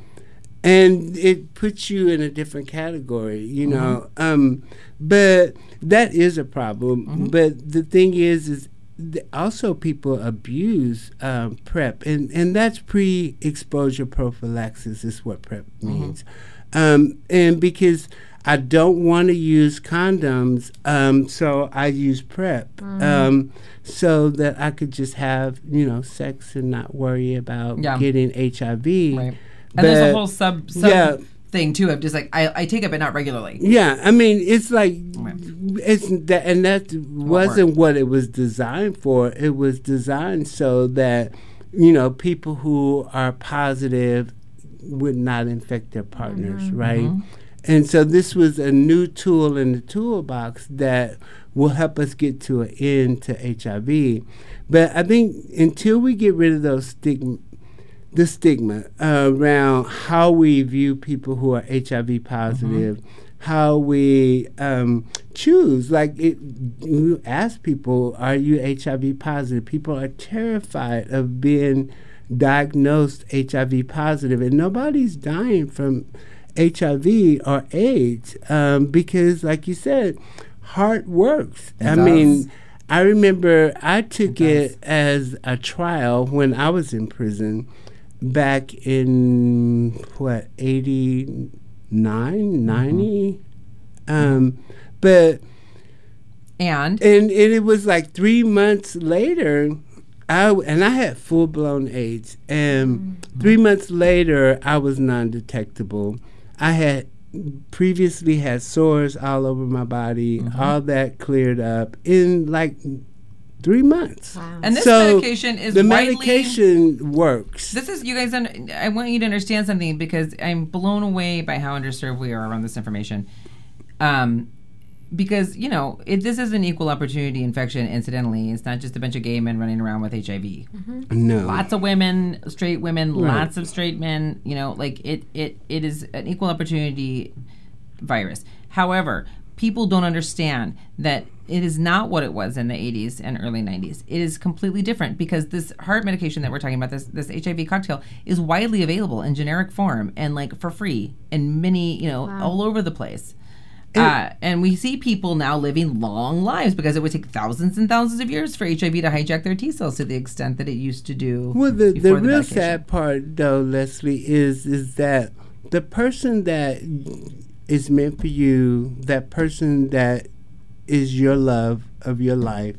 and it puts you in a different category, you know. Um, but that is a problem. But the thing is, is also people abuse um, PrEP, and and that's pre-exposure prophylaxis is what PrEP means, um, and because. I don't want to use condoms, um, so I use PrEP, um, so that I could just have, you know, sex and not worry about Yeah. getting HIV. Right. And there's a whole sub, sub yeah. thing too of just like I, I take it but not regularly. Yeah, I mean, it's like Right. it's that, and that wasn't what it was designed for. It was designed so that you know people who are positive would not infect their partners, mm-hmm. right? Mm-hmm. And so this was a new tool in the toolbox that will help us get to an end to HIV. But I think until we get rid of those stigma, the stigma around how we view people who are HIV positive, how we um, choose. Like, it, you ask people, "Are you HIV positive?" People are terrified of being diagnosed HIV positive, and nobody's dying from HIV or AIDS um, because, like you said, HAART works. It I does. mean. I remember I took it, as a trial when I was in prison back in what 89 mm-hmm. 90 um but And? And, and it was like 3 months later I, and I had full blown AIDS and 3 months later I was non-detectable. I had previously had sores all over my body mm-hmm. all that cleared up. In like 3 months Wow. and this So, medication is the widely, medication works This is you guys. I want you to understand something because I'm blown away by how underserved we are around this information. Um, because you know it, this is an equal opportunity infection. Incidentally, it's not just a bunch of gay men running around with HIV. no Lots of women, straight women, Right. lots of straight men. You know, like it. It it is an equal opportunity virus. However, people don't understand that it is not what it was in the 80s and early 90s. It is completely different because this HAART medication that we're talking about, this this HIV cocktail, is widely available in generic form and like for free in many, you know, all over the place. Uh, and we see people now living long lives because it would take thousands and thousands of years for HIV to hijack their T cells to the extent that it used to do. Well, the, the real sad part, though, Leslie, is is that the person that is meant for you, that person that is your love of your life,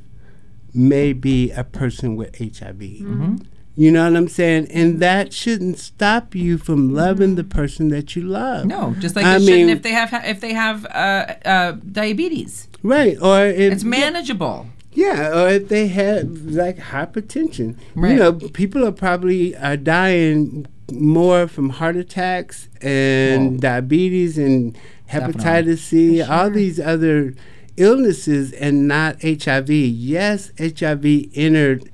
may be a person with HIV. Mm-hmm. You know what I'm saying? And that shouldn't stop you from loving the person that you love. No, just like I it shouldn't mean- if they have if they have uh, uh, diabetes. Right. Or if, It's manageable. Yeah, or if they have like hypertension. Right. You know, people are probably are dying more from heart attacks and diabetes and definitely. hepatitis C, For all these other illnesses and not HIV. Yes, HIV entered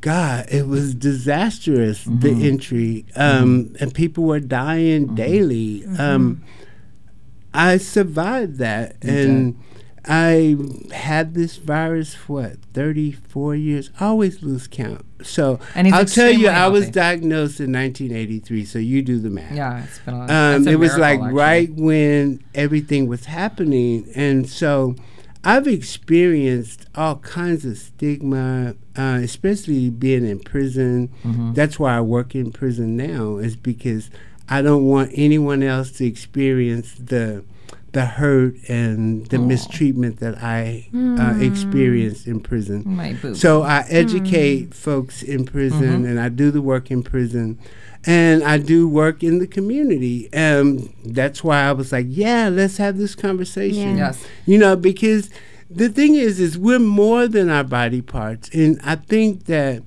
God, it was disastrous Mm-hmm. the entry. Um and people were dying daily. Um I survived that and I had this virus for what, 34 years. I always lose count. So And I'll tell you, extremely I was diagnosed in 1983. So you do the math. Yeah, it's been a Um, a it was miracle, like actually. right when everything was happening. And so I've experienced all kinds of stigma, uh, especially being in prison. Mm-hmm. That's why I work in prison now, is because I don't want anyone else to experience the the hurt and the mistreatment that I uh, experienced in prison. So I educate folks in prison, and I do the work in prison, and I do work in the community. And that's why I was like, yeah, let's have this conversation. Yeah. Yes. You know, because the thing is, is we're more than our body parts, and I think that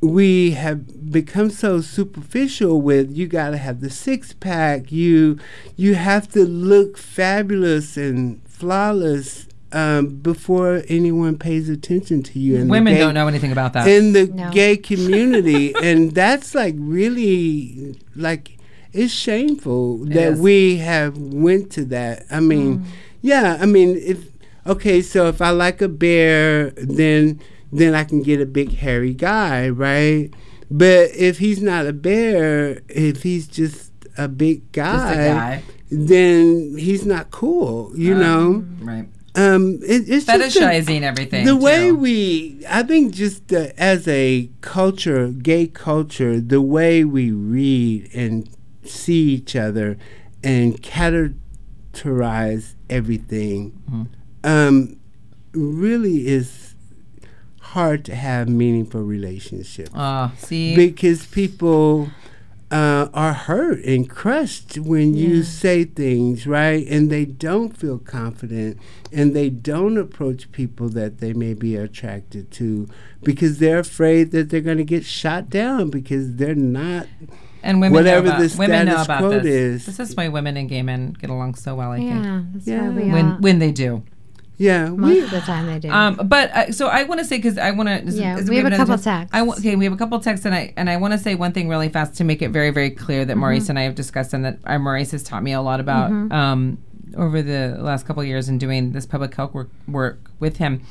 we have become so superficial with you got to have the six pack you you have to look fabulous and flawless um, before anyone pays attention to you and Women gay- don't know anything about that. in the No. gay <laughs> community and that's like really like it's shameful It that is. we have went to that i mean yeah i mean if okay so if i like a bear then then i can get a big hairy guy right but if he's not a bear if he's just a big guy, Just a guy. then he's not cool you Um, know Right. Um it, it's Fetishizing everything. the way we i think just uh, as a culture gay culture the way we read and see each other and categorize everything Mm-hmm. um, really is hard to have meaningful relationships Oh, see. because people uh, are hurt and crushed when you say things right and they don't feel confident and they don't approach people that they may be attracted to because they're afraid that they're going to get shot down because they're not and women whatever know about, the women know about quo this. is. This is why women and gay men get along so well. I think Yeah, that's Yeah. why we when all, when they do. Yeah most we, of the time they do. Um, but uh, so I want to say because I want to. Yeah, we have a couple texts. I w- okay, we have a couple texts, and I and I want to say one thing really fast to make it very very clear that Maurice and I have discussed, and that uh, Maurice has taught me a lot about um, over the last couple of years in doing this public health work work with him.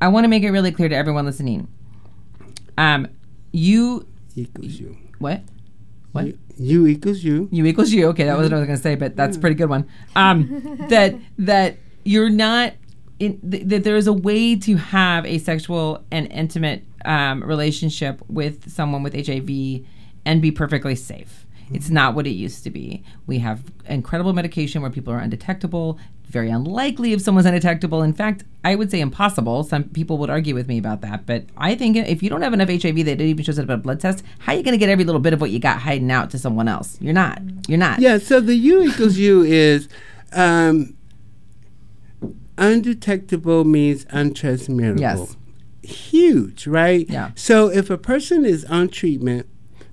I want to make it really clear to everyone listening. Um, you equals you what? What? you, you equals you You equals you. Okay, that was what I was going to say, but that's a pretty good one. Um, <laughs> that that you're not in, th- that there is a way to have a sexual and intimate um, relationship with someone with HIV and be perfectly safe. It's not what it used to be. We have incredible medication where people are undetectable. Very unlikely if someone's undetectable. In fact, I would say impossible. Some people would argue with me about that, but I think if you don't have enough HIV that it even shows up at a blood test, how are you going to get every little bit of what you got hiding out to someone else? You're not. You're not. Yeah, so the U equals U is um, undetectable means untransmittable. Yes. Huge, right? Yeah. So if a person is on treatment,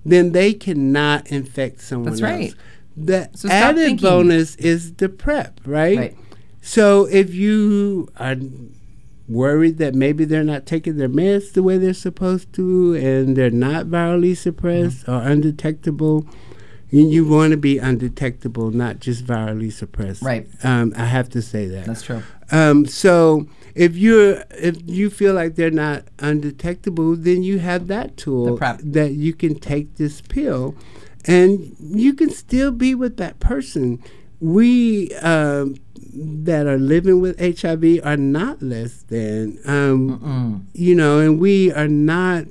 then they cannot infect someone That's else. right. The So added bonus is the prep, right? Right. So if you are worried that maybe they're not taking their meds the way they're supposed to and they're not virally suppressed Mm-hmm. or undetectable, you, you want to be undetectable, not just virally suppressed. Right. Um, I have to say that. That's true. Um, so if you're if you feel like they're not undetectable, then you have that tool that you can take this pill, and you can still be with that person. We um, that are living with HIV are not less than, um, you know, and we are not.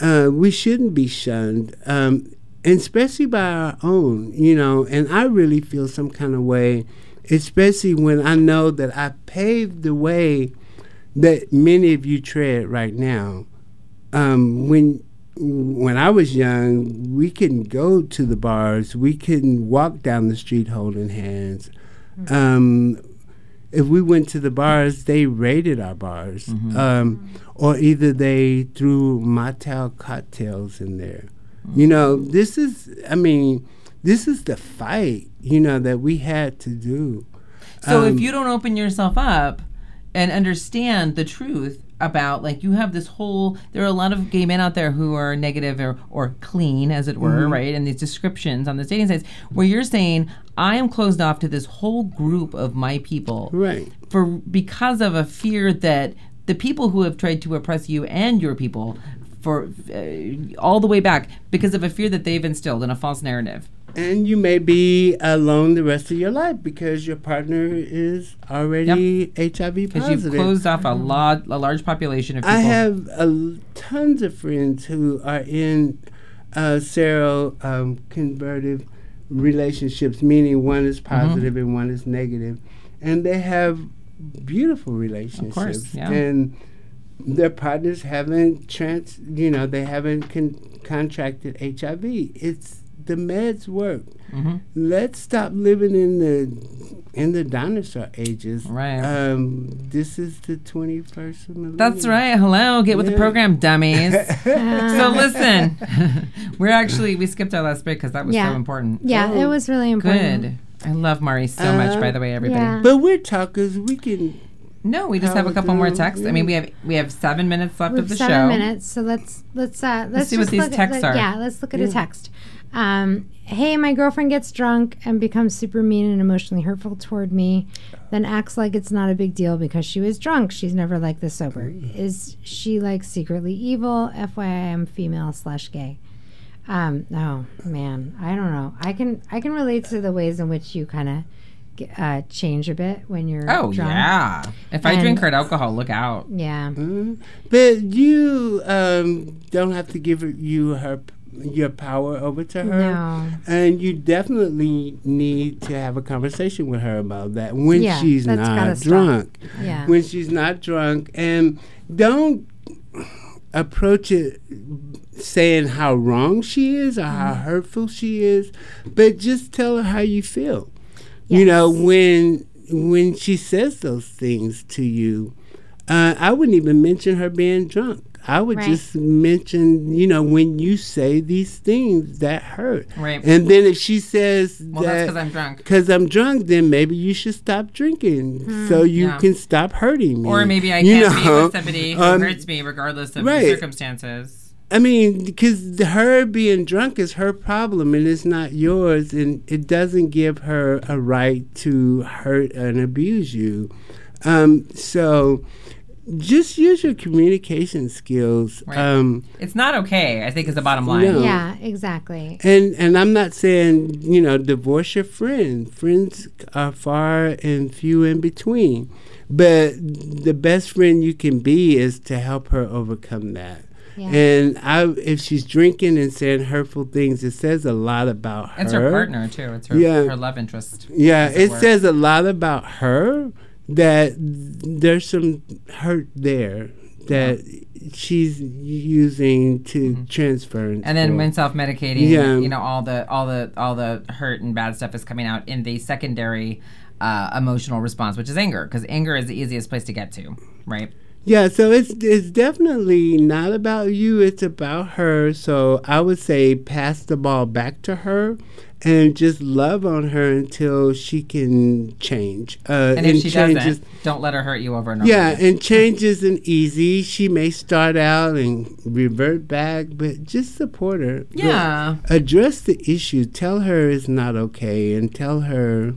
Uh, we shouldn't be shunned, um, and especially by our own, you know. And I really feel some kind of way, especially when I know that I paved the way that many of you tread right now. Um, when when I was young, we couldn't go to the bars. We couldn't walk down the street holding hands. Um, if we went to the bars, they raided our bars, um, or either they threw motel cocktails in there. You know, this is. I mean, this is the fight. You know that we had to do. So Um, if you don't open yourself up and understand the truth about like you have this whole there are a lot of gay men out there who are negative or, or clean as it were Mm-hmm. right and these descriptions on the dating sites where you're saying i am closed off to this whole group of my people Right. for because of a fear that the people who have tried to oppress you and your people for uh, all the way back because of a fear that they've instilled in a false narrative And you may be alone the rest of your life because your partner is already HIV positive. because you've closed off a lot a large population of people I have uh, tons of friends who are in uh, sero um, convertive relationships, meaning one is Mm-hmm. positive and one is negative, and they have beautiful relationships. Course, yeah. And their partners haven't trans, you know, they haven't con- contracted HIV. It's the meds work. Mm-hmm. Let's stop living in the in the dinosaur ages. Right. Um, this is the 21st millennium. That's right. Hello, get with the program, dummies. <laughs> so listen, <laughs> we're actually we skipped our last break because that was Yeah. so important. Yeah, it was really important. Good. I love Mari so much. Uh, By the way, everybody. yeah. But we're talkers. We can. No, we just have a couple more texts. I mean, we have we have seven minutes left of the seven show. minutes, so let's let's uh let's, see what these texts at, are. Yeah, let's look at a text. Um, hey, my girlfriend gets drunk and becomes super mean and emotionally hurtful toward me, then acts like it's not a big deal because she was drunk. She's never like this sober. Is she like secretly evil? FYI, I'm female slash gay. Um, oh man, I don't know. I can I can relate to the ways in which you kind of uh, change a bit when you're Oh drunk. yeah. If I And- drink hard alcohol, look out. Yeah. But you um, don't have to give you her your power over to her. No. And you definitely need to have a conversation with her about that when Yeah, she's that's not stop. drunk. Yeah. When she's not drunk. And don't approach it saying how wrong she is or how Mm-hmm. hurtful she is, but just tell her how you feel. You know, when when she says those things to you, uh, I wouldn't even mention her being drunk. I would Right. just mention, you know, when you say these things that hurt. Right. And then if she says Well, that's that because I'm drunk. because I'm drunk, then maybe you should stop drinking so you Hmm. Yeah. can stop hurting me. Or maybe I You can't be know? with somebody who <laughs> Um, hurts me regardless of right. the circumstances. I mean, because her being drunk is her problem and it's not yours, and it doesn't give her a right to hurt and abuse you. Um, so just use your communication skills. Right. Um, It's not okay, I think is the bottom line. No. Yeah, exactly. and and I'm not saying you know divorce your friend. Friends are far and few in between, but the best friend you can be is to help her overcome that. Yeah. And I, if she's drinking and saying hurtful things, it says a lot about her. It's her partner too. It's her Yeah. her love interest. Yeah, as it says a lot about her that there's some hurt there that she's using to transfer. Mm-hmm. And then when self medicating, Yeah. you know, all the all the all the hurt and bad stuff is coming out in the secondary uh, emotional response, which is anger, because anger is the easiest place to get to, right? Yeah, so it's it's definitely not about you, it's about her. So I would say pass the ball back to her and just love on her until she can change. Uh, And if she change doesn't, don't let her hurt you over and over. yeah, and change isn't easy. She may start out and revert back, but just support her. Yeah. Address the issue. Tell her it's not okay and tell her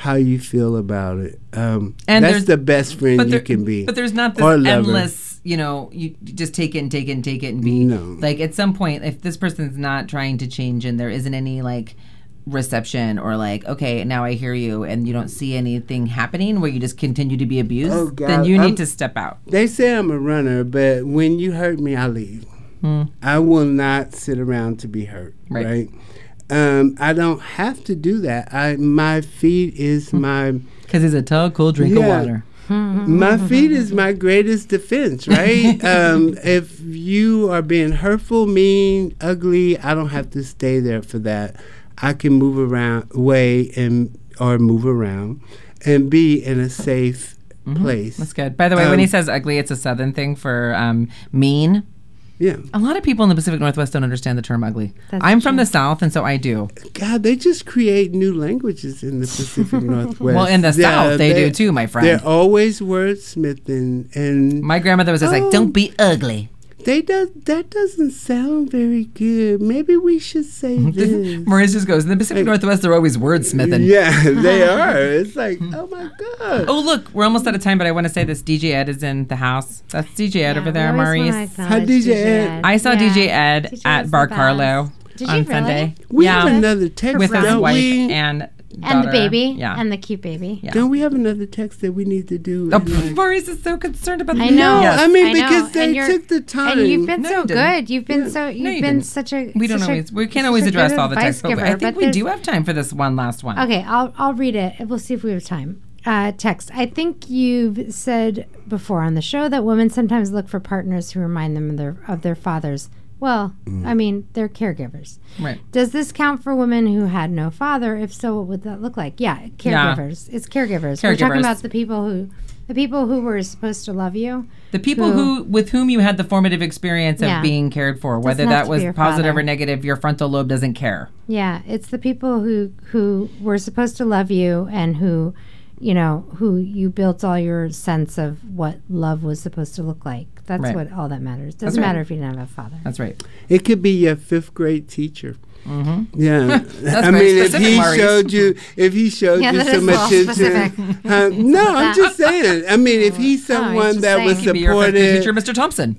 how you feel about it. Um, And that's the best friend but you can be. But there's not this endless, you know, you just take it and take it and take it and be No. like at some point if this person's not trying to change and there isn't any like reception or like okay now I hear you and you don't see anything happening where you just continue to be abused, Oh, then you need I'm- to step out. They say I'm a runner, but when you hurt me, I leave. I will not sit around to be hurt. Right. Right. Um, I don't have to do that. I my feet is my Because it's a tall, cool drink Yeah. of water. my feet is my greatest defense. Right. <laughs> um, if you are being hurtful, mean, ugly, I don't have to stay there for that. I can move around, away, and or move around. and be in a safe place. That's good. By the way, when he Um, says ugly, it's a southern thing for um, mean. Yeah. A lot of people in the Pacific Northwest don't understand the term ugly. That's I'm from the South, and so I do. God, they just create new languages in the Pacific <laughs> Northwest. Well, in the South, they do too, my friend. They're always wordsmithing, and My grandmother was just like, Oh. "Don't be ugly." They does that doesn't sound very good. Maybe we should say <laughs> this. Maurice just goes, "In the Pacific Northwest, they're always wordsmithing." yeah, <laughs> they are. It's like, oh my god. Oh, look, we're almost out of time, but I want to say this: DJ Ed is in the house. That's DJ Ed Yeah, over there, we always wanna Maurice. acknowledge DJ Ed? I saw Yeah. DJ Ed DJ at Bar. Carlo Did on you really? Sunday. We yeah, have another text, with his wife we? And And the baby. Yeah. And the cute baby. Yeah. Don't we have another text that we need to do? Oh, And, like- Maurice is so concerned about. I the- know. Yes. I mean, I know, because they took the time. And you've been No, so you good. You've been so you've No, you been didn't. such a we don't such a- always. We can't always address all the advice texts, but I think but we do have time for this one last one. Okay, I'll I'll read it. We'll see if we have time. Uh, text. I think you've said before on the show that women sometimes look for partners who remind them of their of their fathers. Well, Mm. I mean, they're caregivers. Right. Does this count for women who had no father? If so, what would that look like? Yeah, caregivers. It's caregivers. We're talking about the people who, the people who were supposed to love you. The people Who- who, with whom you had the formative experience of Yeah. being cared for, whether that was positive father. or negative, your frontal lobe doesn't care. Yeah, it's the people who who were supposed to love you and who, you know, who you built all your sense of what love was supposed to look like. That's Right. what all that matters. Doesn't right. matter if you didn't have a father. That's right. It could be your fifth grade teacher. Mm-hmm. Yeah, <laughs> I very mean, if he Maurice. showed you, if he showed Yeah, you that is some a attention, uh, no, I'm <laughs> just saying. I mean, if he's Oh, someone just that was saying. Could your supportive, teacher, Mr. Thompson.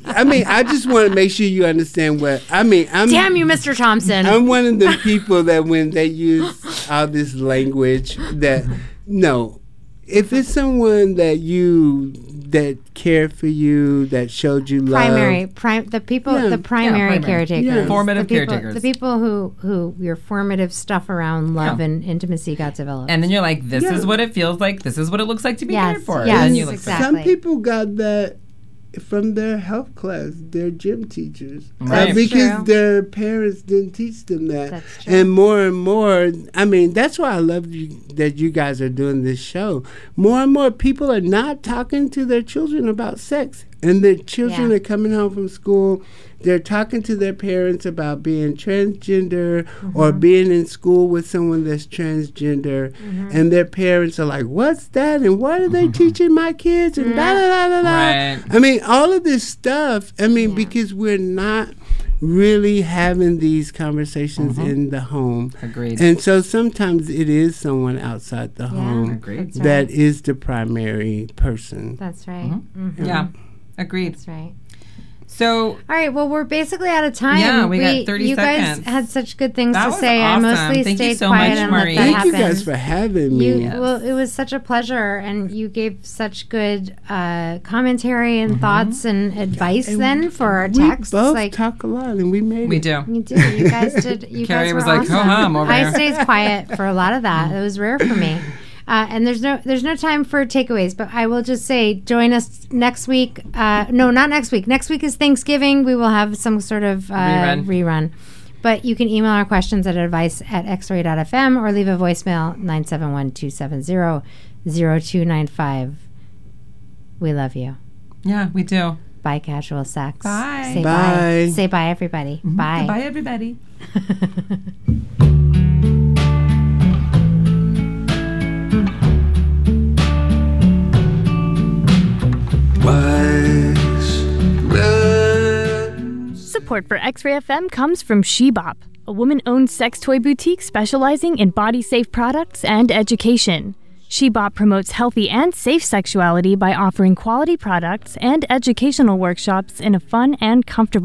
<laughs> I mean, I just want to make sure you understand what I mean. I'm, Damn you, Mr. Thompson. I'm one of the people that when they use all this language, that no, if it's someone that you that cared for you, that showed you love, primary, prim, the people, Yeah. the primary primary. caretakers, Yeah. Formative the people, caretakers. the people who who your formative stuff around love Yeah. and intimacy got developed. And then you're like, this Yeah. is what it feels like. This is what it looks like to be Yes, cared for. yes, and then you look exactly. Some people got that from their health class, their gym teachers, Uh, Right. That's because true. their parents didn't teach them that. That's true. And more and more, I mean, that's why I love you, that you guys are doing this show. More and more people are not talking to their children about sex, and the children Yeah. are coming home from school. They're talking to their parents about being transgender or Mm-hmm. being in school with someone that's transgender, Mm-hmm. and their parents are like, "What's that? And what are they teaching my kids?" And da da da da da. Right. I mean, all of this stuff. I mean, because we're not really having these conversations in the home, Agreed. and so sometimes it is someone outside the home Agreed. That's that right. is the primary person. That's right. Mhm. Yeah. Agreed. That's right. So All right. Well, we're basically out of time. Yeah, we got 30 You seconds. guys had such good things That to was say. awesome. I mostly Thank you stayed so quiet much, and Marie. let that Thank happen. you guys for having me. You, Yes. well, it was such a pleasure, and you gave such good uh, commentary and thoughts and advice And then for our texts, we both like talk a lot, and we made we it. do. you did, you guys did. You <laughs> Carrie guys was were like, awesome. "Ho-hum over I here." stayed quiet for a lot of that. It was rare for me. Uh, and there's no there's no time for takeaways, but I will just say join us next week. Uh, no, not next week. Next week is Thanksgiving. We will have some sort of uh, Rerun. rerun. But you can email our questions at advice at xray.fm or leave a voicemail 971 270 0295. We love you. Yeah, we do. Bye, casual sex. Bye. Say bye. Bye. Say bye, everybody. Bye. Bye, everybody. <laughs> Support for X Ray FM comes from She Bop, a woman owned sex toy boutique specializing in body safe products and education. She Bop promotes healthy and safe sexuality by offering quality products and educational workshops in a fun and comfortable